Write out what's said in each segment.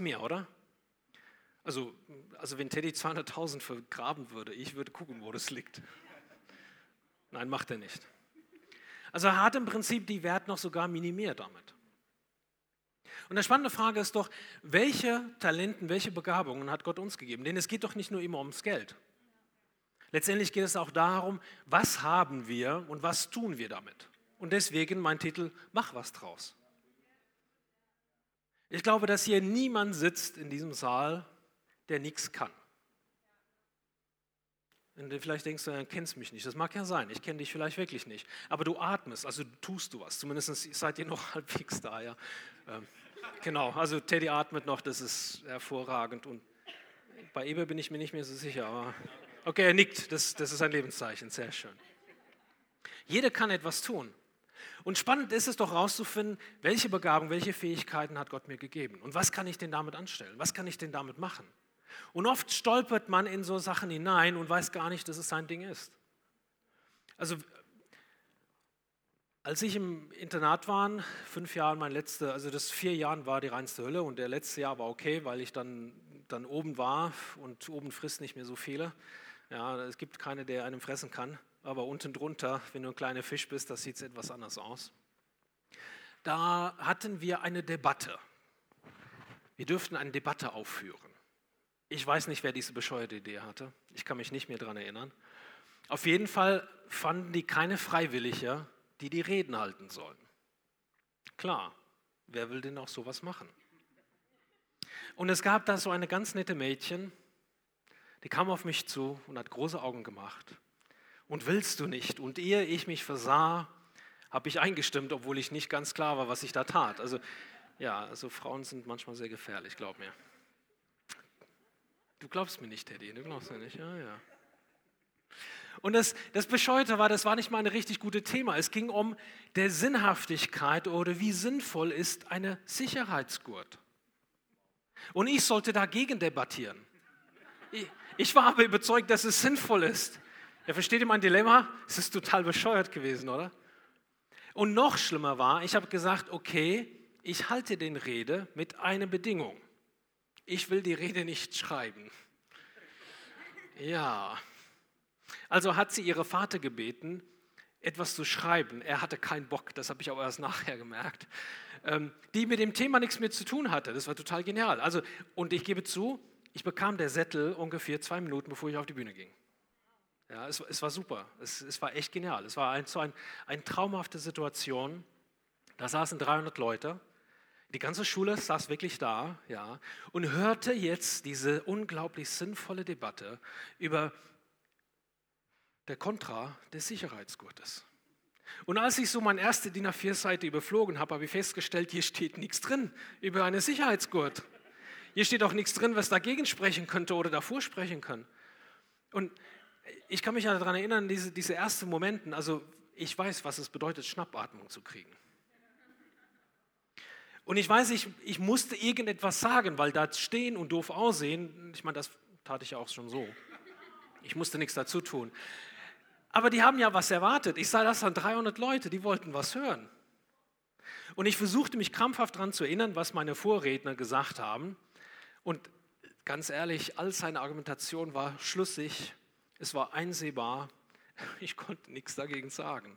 mir, oder? Also, also wenn Teddy 200.000 vergraben würde, ich würde gucken, wo das liegt. Nein, macht er nicht. Also er hat im Prinzip die Wert noch sogar minimiert damit. Und die spannende Frage ist doch, welche Talenten, welche Begabungen hat Gott uns gegeben? Denn es geht doch nicht nur immer ums Geld. Letztendlich geht es auch darum, was haben wir und was tun wir damit. Und deswegen mein Titel, mach was draus. Ich glaube, dass hier niemand sitzt in diesem Saal, der nichts kann. Und vielleicht denkst du, du kennst mich nicht. Das mag ja sein, ich kenne dich vielleicht wirklich nicht. Aber du atmest, also tust du was. Zumindest seid ihr noch halbwegs da. Ja. Ähm, genau, also Teddy atmet noch, das ist hervorragend. Und bei Eber bin ich mir nicht mehr so sicher. Aber okay, er nickt, das, das ist ein Lebenszeichen, sehr schön. Jeder kann etwas tun. Und spannend ist es doch herauszufinden, welche Begabung, welche Fähigkeiten hat Gott mir gegeben und was kann ich denn damit anstellen, was kann ich denn damit machen. Und oft stolpert man in so Sachen hinein und weiß gar nicht, dass es sein Ding ist. Also als ich im Internat war, fünf Jahre mein letzter, also das vier Jahren war die reinste Hölle und der letzte Jahr war okay, weil ich dann, dann oben war und oben frisst nicht mehr so viele. Ja, es gibt keine, der einem fressen kann, aber unten drunter, wenn du ein kleiner Fisch bist, das sieht etwas anders aus. Da hatten wir eine Debatte. Wir dürften eine Debatte aufführen. Ich weiß nicht, wer diese bescheuerte Idee hatte. Ich kann mich nicht mehr daran erinnern. Auf jeden Fall fanden die keine Freiwillige, die die Reden halten sollen. Klar, wer will denn auch sowas machen? Und es gab da so eine ganz nette Mädchen, die kam auf mich zu und hat große Augen gemacht. Und willst du nicht? Und ehe ich mich versah, habe ich eingestimmt, obwohl ich nicht ganz klar war, was ich da tat. Also ja, also Frauen sind manchmal sehr gefährlich, glaub mir. Du glaubst mir nicht, Teddy, du glaubst mir nicht, ja, ja. Und das, das Bescheute war, das war nicht mal ein richtig gutes Thema. Es ging um der Sinnhaftigkeit oder wie sinnvoll ist eine Sicherheitsgurt. Und ich sollte dagegen debattieren. Ich, ich war aber überzeugt, dass es sinnvoll ist. Ja, versteht ihr mein Dilemma? Es ist total bescheuert gewesen, oder? Und noch schlimmer war, ich habe gesagt, okay, ich halte den Rede mit einer Bedingung ich will die Rede nicht schreiben. Ja. Also hat sie ihre Vater gebeten, etwas zu schreiben. Er hatte keinen Bock, das habe ich auch erst nachher gemerkt, ähm, die mit dem Thema nichts mehr zu tun hatte. Das war total genial. Also, und ich gebe zu, ich bekam der Sättel ungefähr zwei Minuten, bevor ich auf die Bühne ging. Ja, es, es war super. Es, es, war echt genial. Es war ein, so ein, eine traumhafte Situation. Da saßen 300 Leute die ganze Schule saß wirklich da, ja, und hörte jetzt diese unglaublich sinnvolle Debatte über der Kontra des Sicherheitsgurtes. Und als ich so meine erste DIN A4-Seite überflogen habe, habe ich festgestellt, hier steht nichts drin über einen Sicherheitsgurt. Hier steht auch nichts drin, was dagegen sprechen könnte oder davor sprechen kann. Und ich kann mich daran erinnern, diese, diese ersten Momenten, also ich weiß, was es bedeutet, Schnappatmung zu kriegen. Und ich weiß, ich, ich musste irgendetwas sagen, weil da stehen und doof aussehen, ich meine, das tat ich ja auch schon so. Ich musste nichts dazu tun. Aber die haben ja was erwartet. Ich sah das an 300 Leute, die wollten was hören. Und ich versuchte mich krampfhaft daran zu erinnern, was meine Vorredner gesagt haben. Und ganz ehrlich, all seine Argumentation war schlüssig, es war einsehbar, ich konnte nichts dagegen sagen.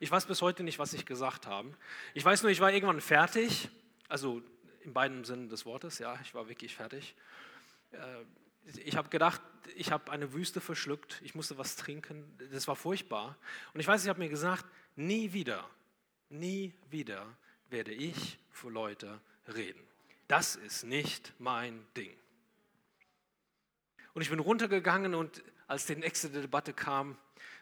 Ich weiß bis heute nicht, was ich gesagt habe. Ich weiß nur, ich war irgendwann fertig also in beiden Sinnen des Wortes, ja, ich war wirklich fertig. Äh, ich habe gedacht, ich habe eine Wüste verschluckt, ich musste was trinken, das war furchtbar. Und ich weiß, ich habe mir gesagt, nie wieder, nie wieder werde ich für Leute reden. Das ist nicht mein Ding. Und ich bin runtergegangen und als die nächste Debatte kam,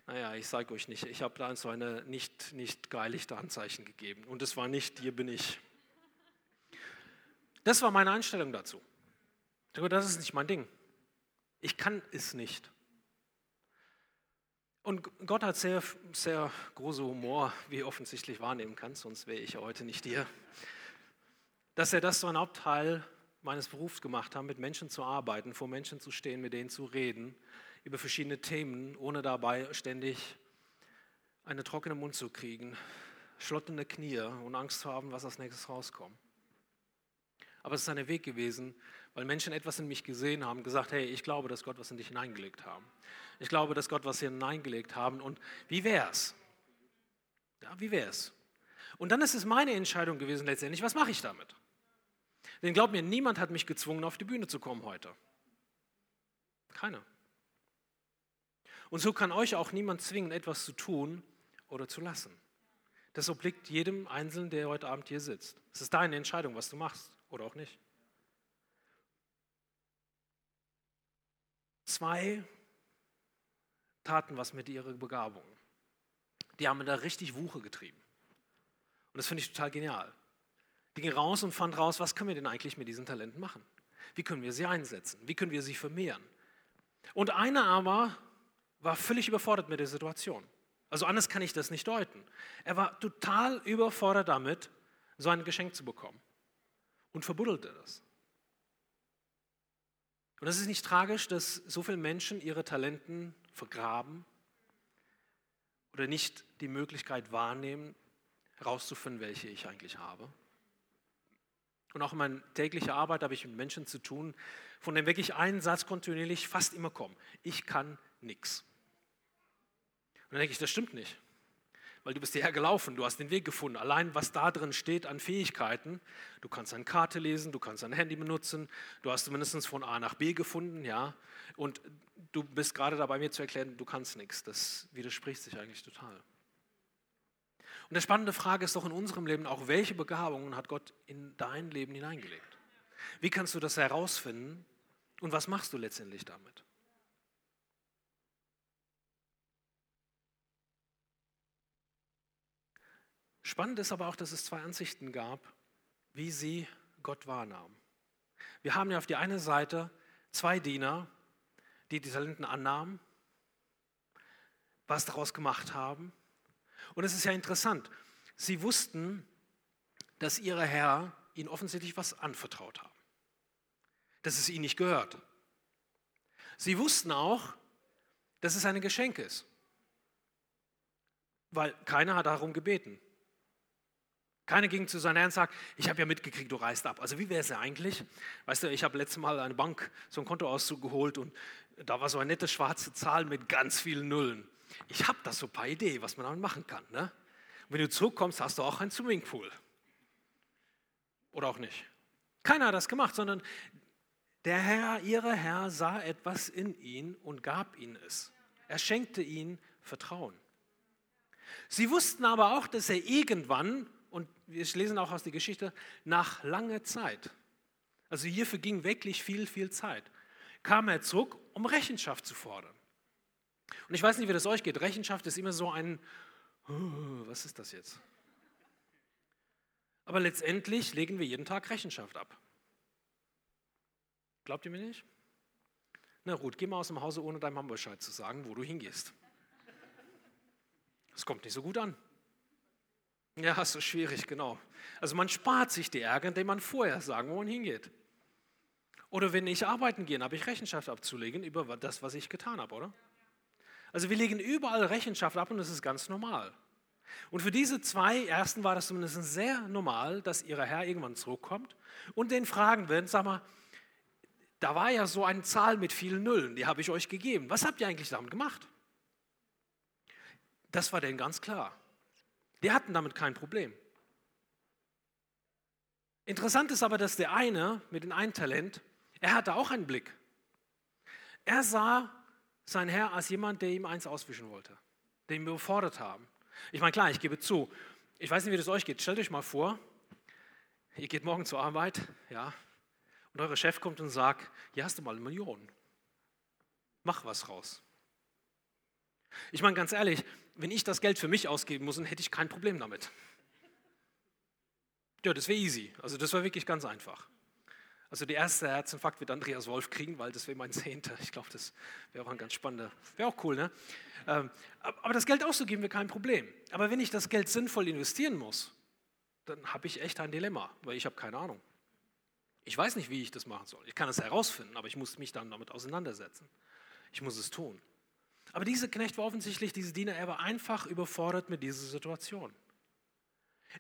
naja, ich sage euch nicht, ich habe da so eine nicht, nicht geilichte Anzeichen gegeben. Und es war nicht, hier bin ich. Das war meine Einstellung dazu. Das ist nicht mein Ding. Ich kann es nicht. Und Gott hat sehr, sehr große Humor, wie ihr offensichtlich wahrnehmen kann, sonst wäre ich heute nicht hier. Dass er das so ein Hauptteil meines Berufs gemacht hat, mit Menschen zu arbeiten, vor Menschen zu stehen, mit denen zu reden, über verschiedene Themen, ohne dabei ständig einen trockenen Mund zu kriegen, schlottende Knie und Angst zu haben, was als nächstes rauskommt. aber es ist ein Weg gewesen, weil Menschen etwas in mich gesehen haben, gesagt, hey, ich glaube, dass Gott was in dich hineingelegt haben. Ich glaube, dass Gott was hier hineingelegt haben und wie wär's? Ja, wie wär's? Und dann ist es meine Entscheidung gewesen letztendlich, was mache ich damit? Denn glaub mir, niemand hat mich gezwungen, auf die Bühne zu kommen heute. Keiner. Und so kann euch auch niemand zwingen, etwas zu tun oder zu lassen. Das obliegt jedem Einzelnen, der heute Abend hier sitzt. Es ist deine Entscheidung, was du machst oder auch nicht. Zwei taten was mit ihrer Begabung. Die haben da richtig Wuche getrieben. Und das finde ich total genial. Gingen raus und fanden raus, was können wir denn eigentlich mit diesen Talenten machen? Wie können wir sie einsetzen? Wie können wir sie vermehren? Und einer aber war völlig überfordert mit der Situation. Also anders kann ich das nicht deuten. Er war total überfordert damit, so ein Geschenk zu bekommen und verbuddelte das. Und es ist nicht tragisch, dass so viele Menschen ihre Talenten vergraben oder nicht die Möglichkeit wahrnehmen, herauszufinden, welche ich eigentlich habe. Und auch in meiner täglichen Arbeit habe ich mit Menschen zu tun, von dem wirklich ein Satz kontinuierlich fast immer kommt. Ich kann nichts. Und dann denke ich, das stimmt nicht. Weil du bist hierher gelaufen, du hast den Weg gefunden. Allein was da drin steht an Fähigkeiten, du kannst eine Karte lesen, du kannst ein Handy benutzen, du hast zumindest von A nach B gefunden, ja. Und du bist gerade dabei, mir zu erklären, du kannst nichts. Das widerspricht sich eigentlich total. Und die spannende Frage ist doch in unserem Leben auch, welche Begabungen hat Gott in dein Leben hineingelegt? Wie kannst du das herausfinden und was machst du letztendlich damit? Spannend ist aber auch, dass es zwei Ansichten gab, wie sie Gott wahrnahmen. Wir haben ja auf die eine Seite zwei Diener, die die Talenten annahmen, was daraus gemacht haben. Und es ist ja interessant, sie wussten, dass ihr Herr ihnen offensichtlich was anvertraut haben, dass es ihnen nicht gehört. Sie wussten auch, dass es ein Geschenk ist, weil keiner hat darum gebeten. Keiner ging zu seinem Herrn und sagt, ich habe ja mitgekriegt, du reist ab. Also wie wäre es ja eigentlich? Weißt du, ich habe letztes Mal eine Bank so ein Kontoauszug geholt und da war so eine nette schwarze Zahl mit ganz vielen Nullen. Ich habe da so ein paar Ideen, was man damit machen kann. Ne? Wenn du zurückkommst, hast du auch einen Swimmingpool. Oder auch nicht. Keiner hat das gemacht, sondern der Herr, ihre Herr, sah etwas in ihn und gab ihnen es. Er schenkte ihnen Vertrauen. Sie wussten aber auch, dass er irgendwann und wir lesen auch aus der Geschichte, nach langer Zeit, also hier verging wirklich viel, viel Zeit, kam er zurück, um Rechenschaft zu fordern. Und ich weiß nicht, wie das euch geht. Rechenschaft ist immer so ein, was ist das jetzt? Aber letztendlich legen wir jeden Tag Rechenschaft ab. Glaubt ihr mir nicht? Na Ruth, geh mal aus dem Hause, ohne deinem Mann Bescheid zu sagen, wo du hingehst. Das kommt nicht so gut an. Ja, so schwierig, genau. Also man spart sich die Ärger, indem man vorher sagen, wo man hingeht. Oder wenn ich arbeiten gehe, habe ich Rechenschaft abzulegen über das, was ich getan habe, oder? Also wir legen überall Rechenschaft ab und das ist ganz normal. Und für diese zwei Ersten war das zumindest sehr normal, dass ihr Herr irgendwann zurückkommt und den fragen wird, sag mal, da war ja so eine Zahl mit vielen Nullen, die habe ich euch gegeben. Was habt ihr eigentlich damit gemacht? Das war denen ganz klar. Die hatten damit kein Problem. Interessant ist aber, dass der eine mit dem einen Talent, er hatte auch einen Blick. Er sah sein Herr als jemand, der ihm eins auswischen wollte, den wir überfordert haben. Ich meine, klar, ich gebe zu, ich weiß nicht, wie das euch geht. Stellt euch mal vor, ihr geht morgen zur Arbeit, ja, und euer Chef kommt und sagt, hier hast du mal eine Million. Mach was raus. Ich meine, ganz ehrlich, wenn ich das Geld für mich ausgeben muss, dann hätte ich kein Problem damit. Ja, das wäre easy. Also das war wirklich ganz einfach. Also der erste Herzinfarkt wird Andreas Wolf kriegen, weil das wäre mein Zehnter. Ich glaube, das wäre auch ein ganz spannender, wäre auch cool, ne? Ähm, aber das Geld auszugeben wäre kein Problem. Aber wenn ich das Geld sinnvoll investieren muss, dann habe ich echt ein Dilemma, weil ich habe keine Ahnung. Ich weiß nicht, wie ich das machen soll. Ich kann es herausfinden, aber ich muss mich dann damit auseinandersetzen. Ich muss es tun. Aber dieser Knecht war offensichtlich, diese Diener, er war einfach überfordert mit dieser Situation.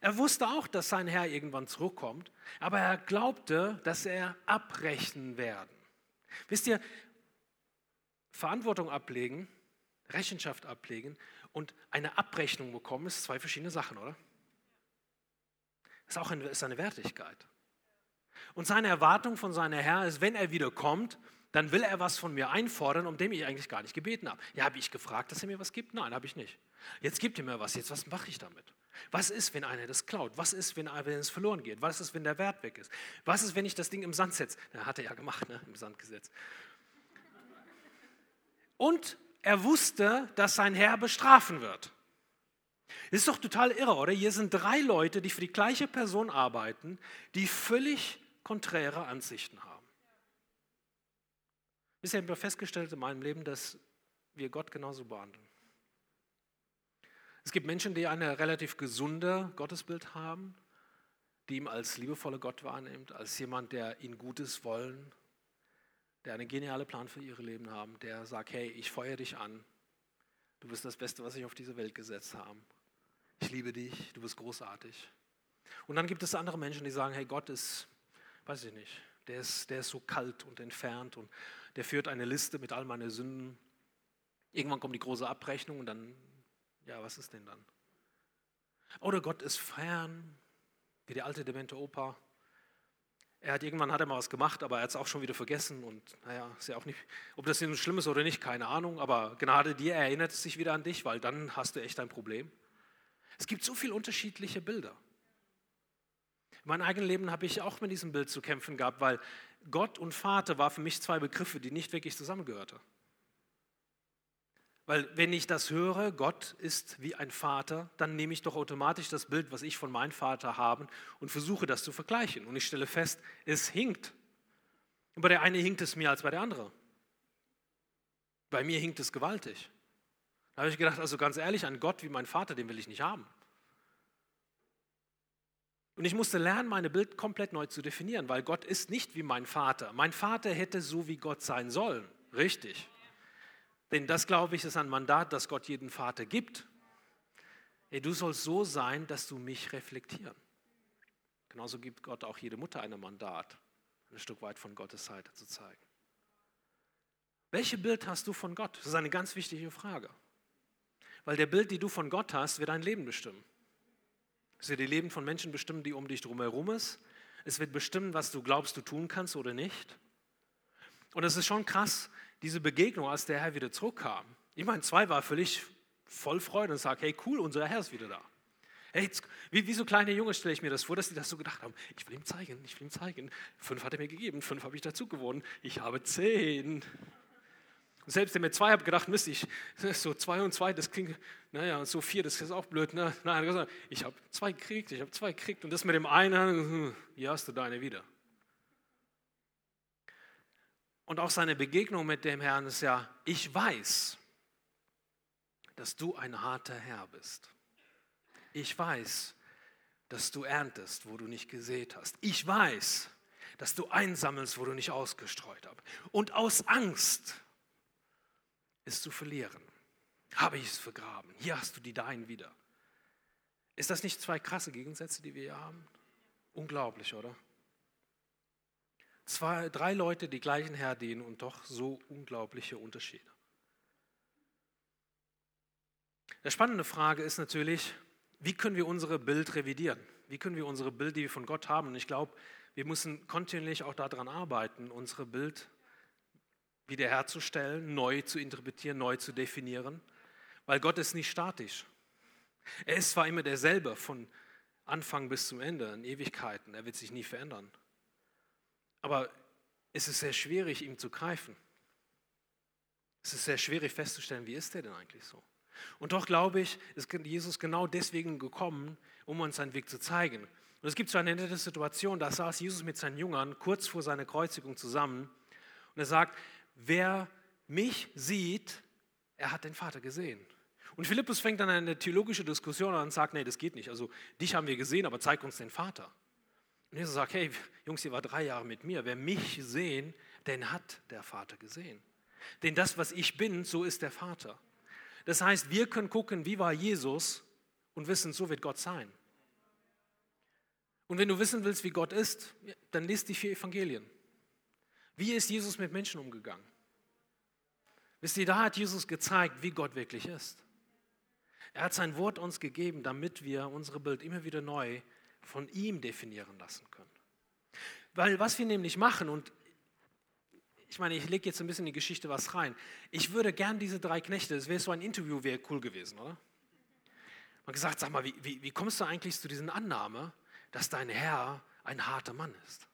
Er wusste auch, dass sein Herr irgendwann zurückkommt, aber er glaubte, dass er abrechnen werden. Wisst ihr, Verantwortung ablegen, Rechenschaft ablegen und eine Abrechnung bekommen, ist zwei verschiedene Sachen, oder? Das ist auch eine, ist eine Wertigkeit. Und seine Erwartung von seinem Herr ist, wenn er wieder kommt, dann will er was von mir einfordern, um dem ich eigentlich gar nicht gebeten habe. Ja, habe ich gefragt, dass er mir was gibt? Nein, habe ich nicht. Jetzt gibt er mir was. Jetzt, was mache ich damit? Was ist, wenn einer das klaut? Was ist, wenn, wenn es verloren geht? Was ist, wenn der Wert weg ist? Was ist, wenn ich das Ding im Sand setze? Na, hat er ja gemacht, ne? im Sand gesetzt. Und er wusste, dass sein Herr bestrafen wird. Das ist doch total irre, oder? Hier sind drei Leute, die für die gleiche Person arbeiten, die völlig konträre Ansichten haben. Bisher haben wir festgestellt in meinem Leben, dass wir Gott genauso behandeln. Es gibt Menschen, die ein relativ gesunde Gottesbild haben, die ihn als liebevoller Gott wahrnimmt, als jemand, der ihnen Gutes wollen, der einen genialen Plan für ihr Leben haben, der sagt, hey, ich feuere dich an, du bist das Beste, was ich auf diese Welt gesetzt habe. Ich liebe dich, du bist großartig. Und dann gibt es andere Menschen, die sagen, hey, Gott ist, weiß ich nicht, der ist, der ist so kalt und entfernt und der führt eine Liste mit all meinen Sünden. Irgendwann kommt die große Abrechnung und dann, ja, was ist denn dann? Oder Gott ist fern, wie der alte demente Opa. Er hat irgendwann hat er mal was gemacht, aber er hat es auch schon wieder vergessen und naja, ist ja auch nicht, ob das nun schlimm ist oder nicht, keine Ahnung, aber Gnade dir erinnert es sich wieder an dich, weil dann hast du echt ein Problem. Es gibt so viele unterschiedliche Bilder. In meinem eigenen Leben habe ich auch mit diesem Bild zu kämpfen gehabt, weil Gott und Vater war für mich zwei Begriffe, die nicht wirklich zusammengehörten. Weil wenn ich das höre, Gott ist wie ein Vater, dann nehme ich doch automatisch das Bild, was ich von meinem Vater habe und versuche das zu vergleichen. Und ich stelle fest, es hinkt. Und bei der eine hinkt es mehr als bei der andere. Bei mir hinkt es gewaltig. Da habe ich gedacht, also ganz ehrlich, ein Gott wie mein Vater, den will ich nicht haben. Und ich musste lernen, meine Bild komplett neu zu definieren, weil Gott ist nicht wie mein Vater. Mein Vater hätte so wie Gott sein sollen. Richtig. Denn das, glaube ich, ist ein Mandat, das Gott jedem Vater gibt. Hey, du sollst so sein, dass du mich reflektieren. Genauso gibt Gott auch jede Mutter ein Mandat, ein Stück weit von Gottes Seite zu zeigen. Welche Bild hast du von Gott? Das ist eine ganz wichtige Frage. Weil der Bild, die du von Gott hast, wird dein Leben bestimmen. Es wird die Leben von Menschen bestimmen, die um dich drumherum ist. Es wird bestimmen, was du glaubst, du tun kannst oder nicht. Und es ist schon krass, diese Begegnung, als der Herr wieder zurückkam. Ich meine, zwei war völlig voll Freude und sagt, hey cool, unser Herr ist wieder da. Hey, wie, wie so kleine Junge stelle ich mir das vor, dass die das so gedacht haben. Ich will ihm zeigen, ich will ihm zeigen. Fünf hat er mir gegeben, fünf habe ich dazu gewonnen. Ich habe zehn. Und selbst wenn ich zwei habe gedacht, Mist, ich, so zwei und zwei, das klingt, naja, so vier, das ist auch blöd. Ne? Nein, ich habe zwei gekriegt, ich habe zwei gekriegt und das mit dem einen, hier hast du deine wieder. Und auch seine Begegnung mit dem Herrn ist ja, ich weiß, dass du ein harter Herr bist. Ich weiß, dass du erntest, wo du nicht gesät hast. Ich weiß, dass du einsammelst, wo du nicht ausgestreut hast. Und aus Angst es zu verlieren. Habe ich es vergraben. Hier hast du die Deinen wieder. Ist das nicht zwei krasse Gegensätze, die wir hier haben? Unglaublich, oder? Zwei, drei Leute, die gleichen Herr dienen und doch so unglaubliche Unterschiede. Die spannende Frage ist natürlich, wie können wir unsere Bild revidieren? Wie können wir unsere Bild, die wir von Gott haben? Und ich glaube, wir müssen kontinuierlich auch daran arbeiten, unsere Bild wiederherzustellen, neu zu interpretieren, neu zu definieren, weil Gott ist nicht statisch. Er ist zwar immer derselbe von Anfang bis zum Ende, in Ewigkeiten, er wird sich nie verändern. Aber es ist sehr schwierig, ihm zu greifen. Es ist sehr schwierig festzustellen, wie ist er denn eigentlich so? Und doch glaube ich, ist Jesus genau deswegen gekommen, um uns seinen Weg zu zeigen. Und es gibt so eine nette Situation, da saß Jesus mit seinen Jüngern kurz vor seiner Kreuzigung zusammen und er sagt, wer mich sieht, er hat den Vater gesehen. Und Philippus fängt dann eine theologische Diskussion an und sagt, nee, das geht nicht. Also dich haben wir gesehen, aber zeig uns den Vater. Und Jesus sagt, hey, Jungs, ihr war drei Jahre mit mir. Wer mich sehen, den hat der Vater gesehen. Denn das, was ich bin, so ist der Vater. Das heißt, wir können gucken, wie war Jesus und wissen, so wird Gott sein. Und wenn du wissen willst, wie Gott ist, dann liest die vier Evangelien. Wie ist Jesus mit Menschen umgegangen? Wisst ihr, da hat Jesus gezeigt, wie Gott wirklich ist. Er hat sein Wort uns gegeben, damit wir unsere Bild immer wieder neu von ihm definieren lassen können. Weil was wir nämlich machen, und ich meine, ich lege jetzt ein bisschen in die Geschichte was rein. Ich würde gern diese drei Knechte, das wäre so ein Interview, wäre cool gewesen, oder? Man gesagt, sag mal, wie, wie, wie kommst du eigentlich zu dieser Annahme, dass dein Herr ein harter Mann ist?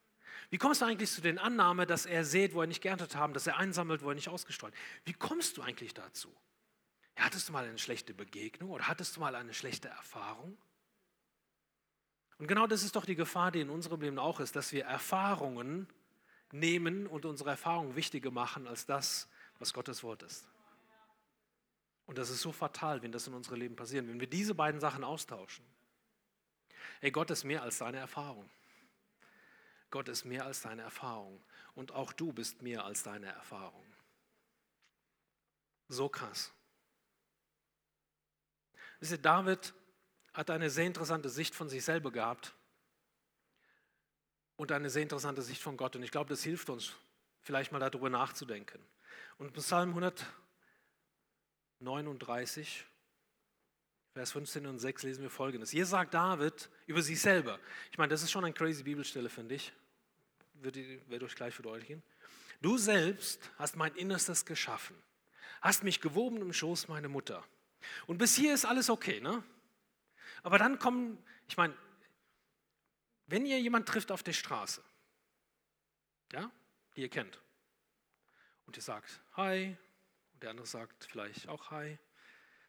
Wie kommst du eigentlich zu der Annahme, dass er sät, wo er nicht geerntet haben, dass er einsammelt, wo er nicht ausgestreut? Wie kommst du eigentlich dazu? Hattest du mal eine schlechte Begegnung oder hattest du mal eine schlechte Erfahrung? Und genau das ist doch die Gefahr, die in unserem Leben auch ist, dass wir Erfahrungen nehmen und unsere Erfahrungen wichtiger machen als das, was Gottes Wort ist. Und das ist so fatal, wenn das in unserem Leben passiert, wenn wir diese beiden Sachen austauschen. Hey, Gott ist mehr als deine Erfahrung. Gott ist mehr als deine Erfahrung. Und auch du bist mehr als deine Erfahrung. So krass. Wisst ihr, David hat eine sehr interessante Sicht von sich selber gehabt und eine sehr interessante Sicht von Gott. Und ich glaube, das hilft uns, vielleicht mal darüber nachzudenken. Und Psalm 139, Vers 15 und 6 lesen wir folgendes. Hier sagt David über sich selber. Ich meine, das ist schon eine crazy Bibelstelle, finde ich werde euch gleich verdeutlichen. Du selbst hast mein Innerstes geschaffen, hast mich gewoben im Schoß meiner Mutter. Und bis hier ist alles okay, ne? Aber dann kommen, ich meine, wenn ihr jemanden trifft auf der Straße, ja, die ihr kennt, und ihr sagt Hi, und der andere sagt vielleicht auch Hi,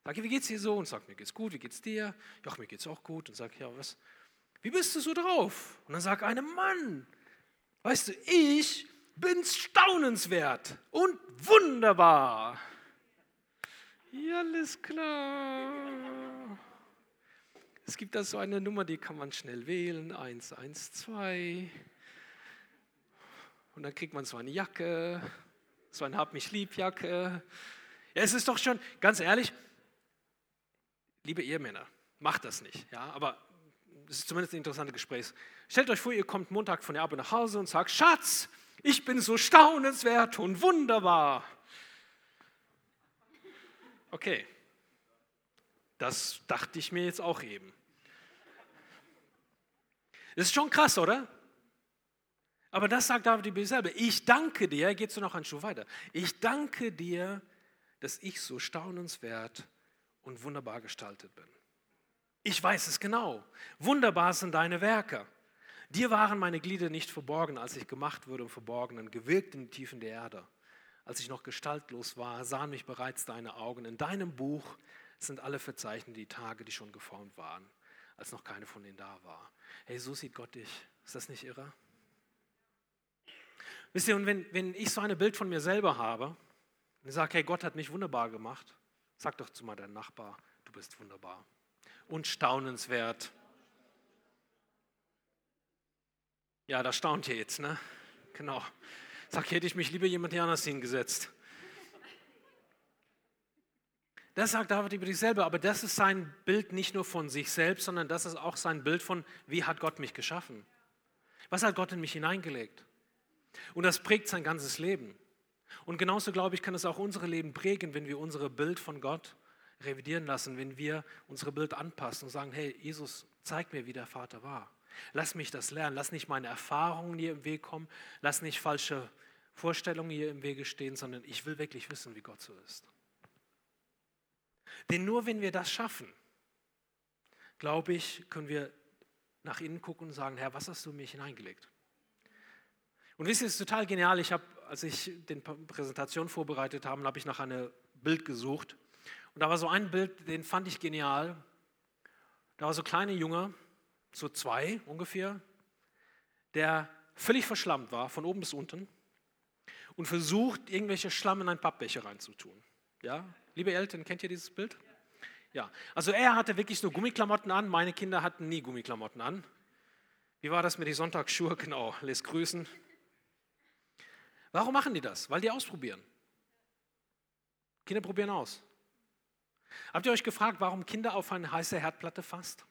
sag ihr, wie geht's dir so? Und sagt, mir geht's gut, wie geht's dir? Ja, mir geht's auch gut. Und sag, ja, was? Wie bist du so drauf? Und dann sagt einer, Mann, Weißt du, ich bin staunenswert und wunderbar. Ja, alles klar. Es gibt da so eine Nummer, die kann man schnell wählen, 112. Und dann kriegt man so eine Jacke, so eine Hab mich lieb Jacke. Ja, es ist doch schon, ganz ehrlich, liebe Ehemänner, macht das nicht. Ja, aber das ist zumindest ein interessantes Gespräch. Stellt euch vor, ihr kommt Montag von der Arbeit nach Hause und sagt, Schatz, ich bin so staunenswert und wunderbar. Okay, das dachte ich mir jetzt auch eben. Das ist schon krass, oder? Aber das sagt David selber. Ich danke dir, geht so noch einen Schuh weiter. Ich danke dir, dass ich so staunenswert und wunderbar gestaltet bin. Ich weiß es genau. Wunderbar sind deine Werke. Dir waren meine Glieder nicht verborgen, als ich gemacht wurde im Verborgenen, gewirkt in den Tiefen der Erde. Als ich noch gestaltlos war, sahen mich bereits deine Augen. In deinem Buch sind alle verzeichnet die Tage, die schon geformt waren, als noch keine von ihnen da war. Hey, so sieht Gott dich. Ist das nicht irre? Wisst ihr, und wenn, wenn ich so ein Bild von mir selber habe und sage, hey, Gott hat mich wunderbar gemacht, sag doch zu mal deinem Nachbar, du bist wunderbar und staunenswert. Ja, da staunt ihr jetzt, ne? Genau. Sag, hätte ich mich lieber jemand anders hingesetzt. Das sagt David über sich selber, aber das ist sein Bild nicht nur von sich selbst, sondern das ist auch sein Bild von, wie hat Gott mich geschaffen? Was hat Gott in mich hineingelegt? Und das prägt sein ganzes Leben. Und genauso, glaube ich, kann es auch unsere Leben prägen, wenn wir unsere Bild von Gott revidieren lassen, wenn wir unsere Bild anpassen und sagen, hey, Jesus, zeig mir, wie der Vater war. Lass mich das lernen. Lass nicht meine Erfahrungen hier im Weg kommen. Lass nicht falsche Vorstellungen hier im Wege stehen, sondern ich will wirklich wissen, wie Gott so ist. Denn nur wenn wir das schaffen, glaube ich, können wir nach innen gucken und sagen, Herr, was hast du mich hineingelegt? Und wisst ihr, es ist total genial. Ich habe, als ich die Präsentation vorbereitet habe, habe ich nach einem Bild gesucht. Und da war so ein Bild, den fand ich genial. Da war so ein kleiner Junge, so zwei ungefähr, der völlig verschlammt war, von oben bis unten, und versucht, irgendwelche Schlamm in einen Pappbecher reinzutun. Ja? Liebe Eltern, kennt ihr dieses Bild? Ja, also er hatte wirklich nur Gummiklamotten an, meine Kinder hatten nie Gummiklamotten an. Wie war das mit den Sonntagsschuhe? Genau, lässt grüßen. Warum machen die das? Weil die ausprobieren. Kinder probieren aus. Habt ihr euch gefragt, warum Kinder auf eine heiße Herdplatte fasst?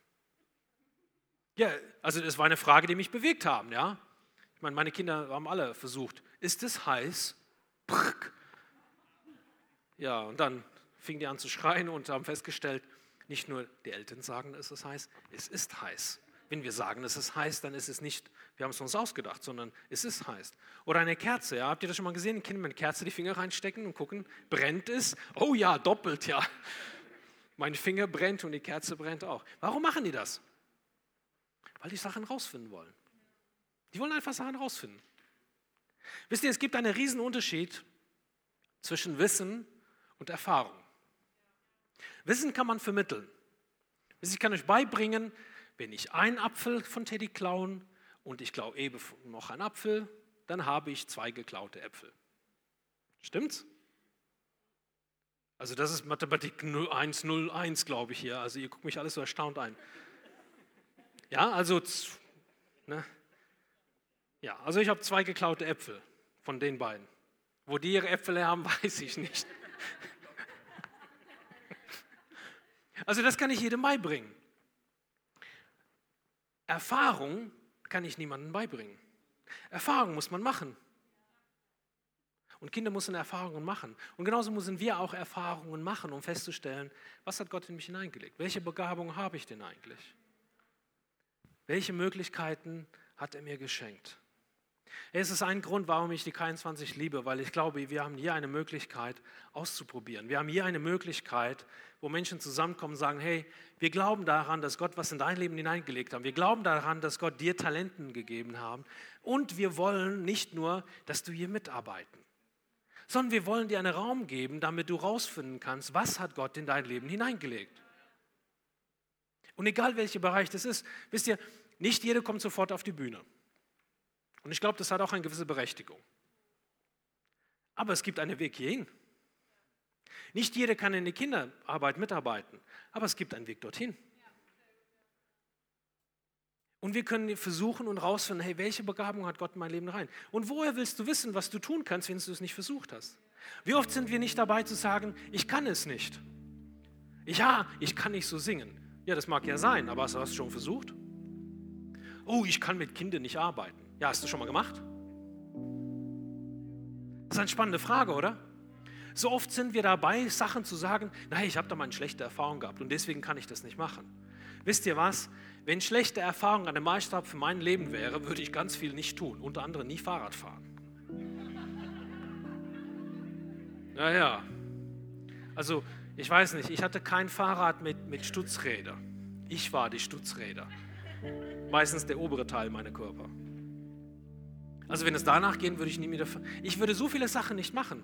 Ja, also das war eine Frage, die mich bewegt haben, ja. Ich meine, meine Kinder haben alle versucht, ist es heiß? Brrk. Ja, und dann fingen die an zu schreien und haben festgestellt, nicht nur die Eltern sagen, es ist heiß, es ist heiß. Wenn wir sagen, es ist heiß, dann ist es nicht, wir haben es uns ausgedacht, sondern es ist heiß. Oder eine Kerze, ja, habt ihr das schon mal gesehen? Kinder mit einer Kerze die Finger reinstecken und gucken, brennt es? Oh ja, doppelt, ja. Mein Finger brennt und die Kerze brennt auch. Warum machen die das? Weil die Sachen rausfinden wollen. Die wollen einfach Sachen rausfinden. Wisst ihr, es gibt einen riesen Unterschied zwischen Wissen und Erfahrung. Wissen kann man vermitteln. Ich kann euch beibringen, wenn ich einen Apfel von Teddy klauen und ich klaue eben noch einen Apfel, dann habe ich zwei geklaute Äpfel. Stimmt's? Also das ist Mathematik 101, glaube ich hier. Also ihr guckt mich alles so erstaunt ein. Ja, also, ne? ja, also ich habe zwei geklaute Äpfel von den beiden. Wo die ihre Äpfel haben, weiß ich nicht. Also das kann ich jedem beibringen. Erfahrung kann ich niemandem beibringen. Erfahrung muss man machen. Und Kinder müssen Erfahrungen machen. Und genauso müssen wir auch Erfahrungen machen, um festzustellen, was hat Gott in mich hineingelegt? Welche Begabung habe ich denn eigentlich? Welche Möglichkeiten hat er mir geschenkt? Es ist ein Grund, warum ich die K21 liebe, weil ich glaube, wir haben hier eine Möglichkeit auszuprobieren. Wir haben hier eine Möglichkeit, wo Menschen zusammenkommen und sagen, hey, wir glauben daran, dass Gott was in dein Leben hineingelegt hat. Wir glauben daran, dass Gott dir Talenten gegeben hat. Und wir wollen nicht nur, dass du hier mitarbeiten, sondern wir wollen dir einen Raum geben, damit du rausfinden kannst, was hat Gott in dein Leben hineingelegt. Und egal welcher Bereich das ist, wisst ihr, nicht jeder kommt sofort auf die Bühne. Und ich glaube, das hat auch eine gewisse Berechtigung. Aber es gibt einen Weg hierhin. Nicht jeder kann in die Kinderarbeit mitarbeiten, aber es gibt einen Weg dorthin. Und wir können versuchen und rausfinden, hey, welche Begabung hat Gott in mein Leben rein? Und woher willst du wissen, was du tun kannst, wenn du es nicht versucht hast? Wie oft sind wir nicht dabei zu sagen, ich kann es nicht? Ja, ich kann nicht so singen. Ja, das mag ja sein, aber hast du es schon versucht? Oh, ich kann mit Kindern nicht arbeiten. Ja, hast du schon mal gemacht? Das ist eine spannende Frage, oder? So oft sind wir dabei, Sachen zu sagen, nein, ich habe da mal eine schlechte Erfahrung gehabt und deswegen kann ich das nicht machen. Wisst ihr was? Wenn schlechte Erfahrung dem Maßstab für mein Leben wäre, würde ich ganz viel nicht tun, unter anderem nie Fahrrad fahren. Naja, also ich weiß nicht, ich hatte kein Fahrrad mit, mit Stutzräder. Ich war die Stutzräder. Meistens der obere Teil meiner Körper. Also wenn es danach gehen, würde ich nie wieder. Ich würde so viele Sachen nicht machen,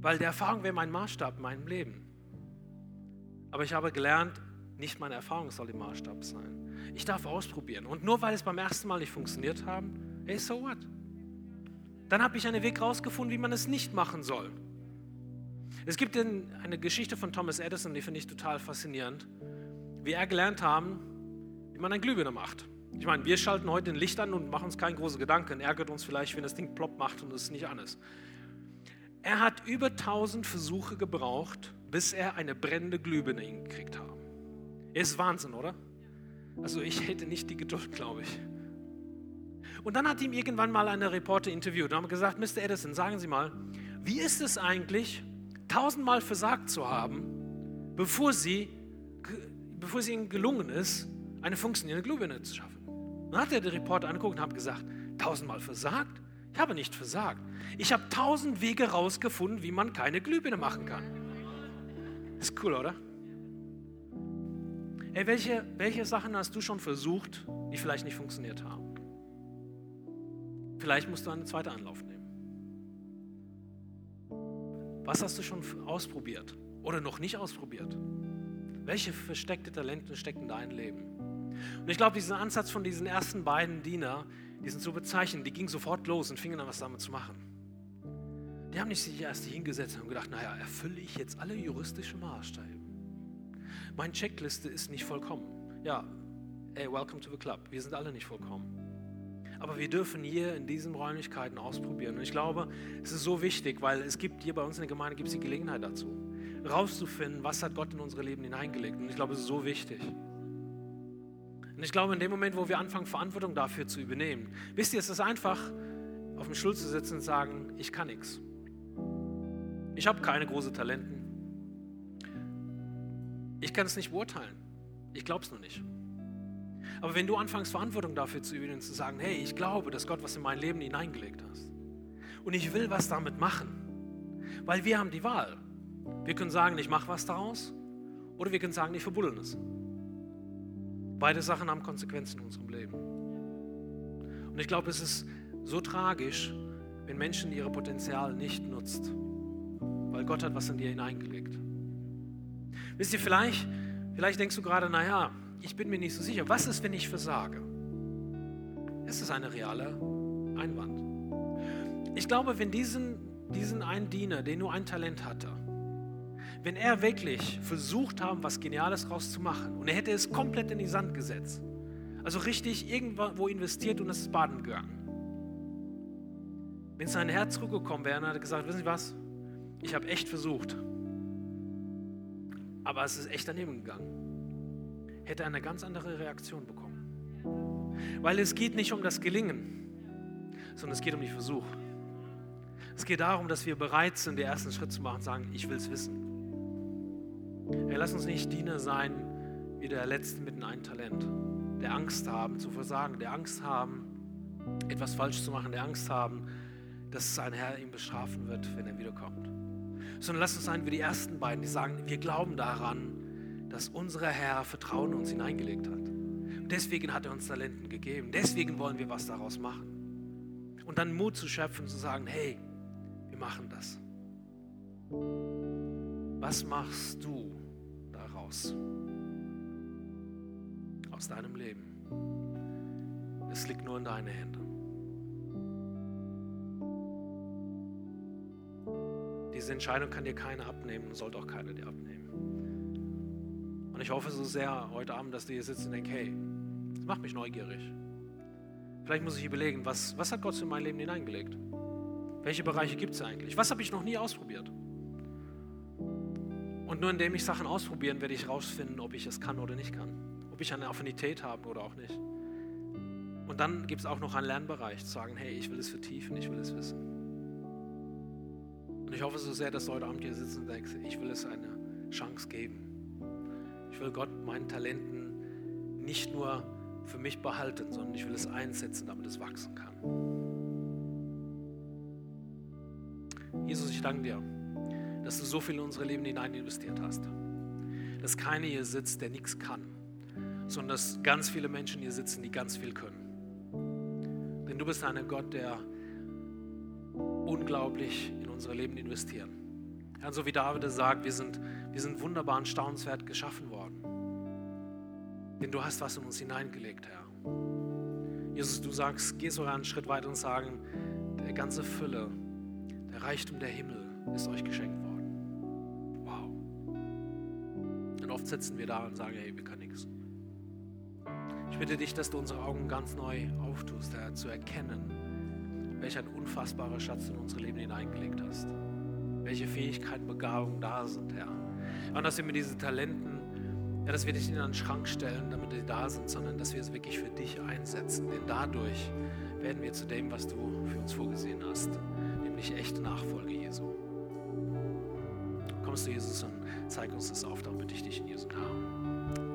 weil der Erfahrung wäre mein Maßstab in meinem Leben. Aber ich habe gelernt, nicht meine Erfahrung soll der Maßstab sein. Ich darf ausprobieren. Und nur weil es beim ersten Mal nicht funktioniert hat, hey, so what? Dann habe ich einen Weg rausgefunden, wie man es nicht machen soll. Es gibt eine Geschichte von Thomas Edison, die finde ich total faszinierend, wie er gelernt haben, wie man ein Glühbirne macht. Ich meine, wir schalten heute ein Licht an und machen uns keine großen Gedanken. Ärgert uns vielleicht, wenn das Ding plopp macht und es nicht an ist. Er hat über 1000 Versuche gebraucht, bis er eine brennende Glühbirne hingekriegt hat. Ist Wahnsinn, oder? Also ich hätte nicht die Geduld, glaube ich. Und dann hat ihm irgendwann mal eine Reporter interviewt und haben gesagt, Mr. Edison, sagen Sie mal, wie ist es eigentlich, tausendmal versagt zu haben, bevor, sie, bevor es Ihnen gelungen ist, eine funktionierende Glühbirne zu schaffen? Dann hat er den Reporter angeguckt und hat gesagt, tausendmal versagt? Ich habe nicht versagt. Ich habe tausend Wege rausgefunden, wie man keine Glühbirne machen kann. Ist cool, oder? Hey, welche, welche Sachen hast du schon versucht, die vielleicht nicht funktioniert haben? Vielleicht musst du einen zweiten Anlauf nehmen. Was hast du schon ausprobiert oder noch nicht ausprobiert? Welche versteckte Talente stecken in deinem Leben? Und ich glaube, dieser Ansatz von diesen ersten beiden Diener, die sind so bezeichnet, die gingen sofort los und fingen an, was damit zu machen. Die haben nicht sich erst hingesetzt und gedacht, naja, erfülle ich jetzt alle juristischen Maßstäbe. Meine Checkliste ist nicht vollkommen. Ja, hey, welcome to the club. Wir sind alle nicht vollkommen. Aber wir dürfen hier in diesen Räumlichkeiten ausprobieren. Und ich glaube, es ist so wichtig, weil es gibt hier bei uns in der Gemeinde gibt es die Gelegenheit dazu, rauszufinden, was hat Gott in unsere Leben hineingelegt. Und ich glaube, es ist so wichtig. Und ich glaube, in dem Moment, wo wir anfangen, Verantwortung dafür zu übernehmen, wisst ihr, es ist einfach, auf dem Stuhl zu sitzen und sagen, ich kann nichts. Ich habe keine großen Talenten. Ich kann es nicht beurteilen. Ich glaube es nur nicht. Aber wenn du anfängst, Verantwortung dafür zu übernehmen, zu sagen, hey, ich glaube, dass Gott was in mein Leben hineingelegt hat. Und ich will was damit machen. Weil wir haben die Wahl. Wir können sagen, ich mache was daraus. Oder wir können sagen, ich verbuddeln es. Beide Sachen haben Konsequenzen in unserem Leben. Und ich glaube, es ist so tragisch, wenn Menschen ihre Potenzial nicht nutzt. Weil Gott hat was in dir hineingelegt. Wisst ihr, vielleicht, vielleicht denkst du gerade, naja, ich bin mir nicht so sicher. Was ist, wenn ich versage? Es ist eine reale Einwand. Ich glaube, wenn diesen, diesen einen Diener, der nur ein Talent hatte, wenn er wirklich versucht haben, was Geniales rauszumachen und er hätte es komplett in die Sand gesetzt, also richtig irgendwo investiert und es ist baden gegangen. Wenn sein Herz zurückgekommen wäre und er hat gesagt, wissen Sie was, ich habe echt versucht, aber es ist echt daneben gegangen, hätte er eine ganz andere Reaktion bekommen. Weil es geht nicht um das Gelingen, sondern es geht um die Versuch. Es geht darum, dass wir bereit sind, den ersten Schritt zu machen und sagen, ich will es wissen. Hey, lass uns nicht Diener sein wie der Letzte mit einem Talent, der Angst haben zu versagen, der Angst haben, etwas falsch zu machen, der Angst haben, dass sein Herr ihn bestrafen wird, wenn er wiederkommt. Sondern lass uns sein wie die ersten beiden, die sagen, wir glauben daran, dass unser Herr Vertrauen in uns hineingelegt hat. Und deswegen hat er uns Talenten gegeben. Deswegen wollen wir was daraus machen. Und dann Mut zu schöpfen, zu sagen, hey, wir machen das. Was machst du daraus? Aus deinem Leben. Es liegt nur in deinen Händen. Diese Entscheidung kann dir keiner abnehmen und sollte auch keiner dir abnehmen. Und ich hoffe so sehr heute Abend, dass du hier sitzt und denkst, hey, das macht mich neugierig. Vielleicht muss ich überlegen, was, was hat Gott in mein Leben hineingelegt? Welche Bereiche gibt es eigentlich? Was habe ich noch nie ausprobiert? Und nur indem ich Sachen ausprobieren, werde ich herausfinden, ob ich es kann oder nicht kann. Ob ich eine Affinität habe oder auch nicht. Und dann gibt es auch noch einen Lernbereich, zu sagen, hey, ich will es vertiefen, ich will es wissen. Und ich hoffe so sehr, dass du heute Abend hier sitzt und denkst, ich will es eine Chance geben. Ich will Gott meinen Talenten nicht nur für mich behalten, sondern ich will es einsetzen, damit es wachsen kann. Jesus, ich danke dir dass du so viel in unsere Leben hinein investiert hast. Dass keiner hier sitzt, der nichts kann, sondern dass ganz viele Menschen hier sitzen, die ganz viel können. Denn du bist ein Gott, der unglaublich in unser Leben investiert. Ja, so wie David sagt, wir sind, wir sind wunderbar und staunenswert geschaffen worden. Denn du hast was in uns hineingelegt, Herr. Jesus, du sagst, geh sogar einen Schritt weiter und sagen, der ganze Fülle, der Reichtum der Himmel ist euch geschenkt worden. Oft sitzen wir da und sagen, hey, wir können nichts. Ich bitte dich, dass du unsere Augen ganz neu auftust, Herr, zu erkennen, welch ein unfassbarer Schatz du in unsere Leben hineingelegt hast. Welche Fähigkeiten, Begabungen da sind, Herr. Und dass wir mit diesen Talenten, ja, dass wir dich in einen Schrank stellen, damit die da sind, sondern dass wir es wirklich für dich einsetzen. Denn dadurch werden wir zu dem, was du für uns vorgesehen hast, nämlich echte Nachfolge Jesu. Kommst du, Jesus, und zeig uns das auf, darum bitte ich dich in Jesu Namen.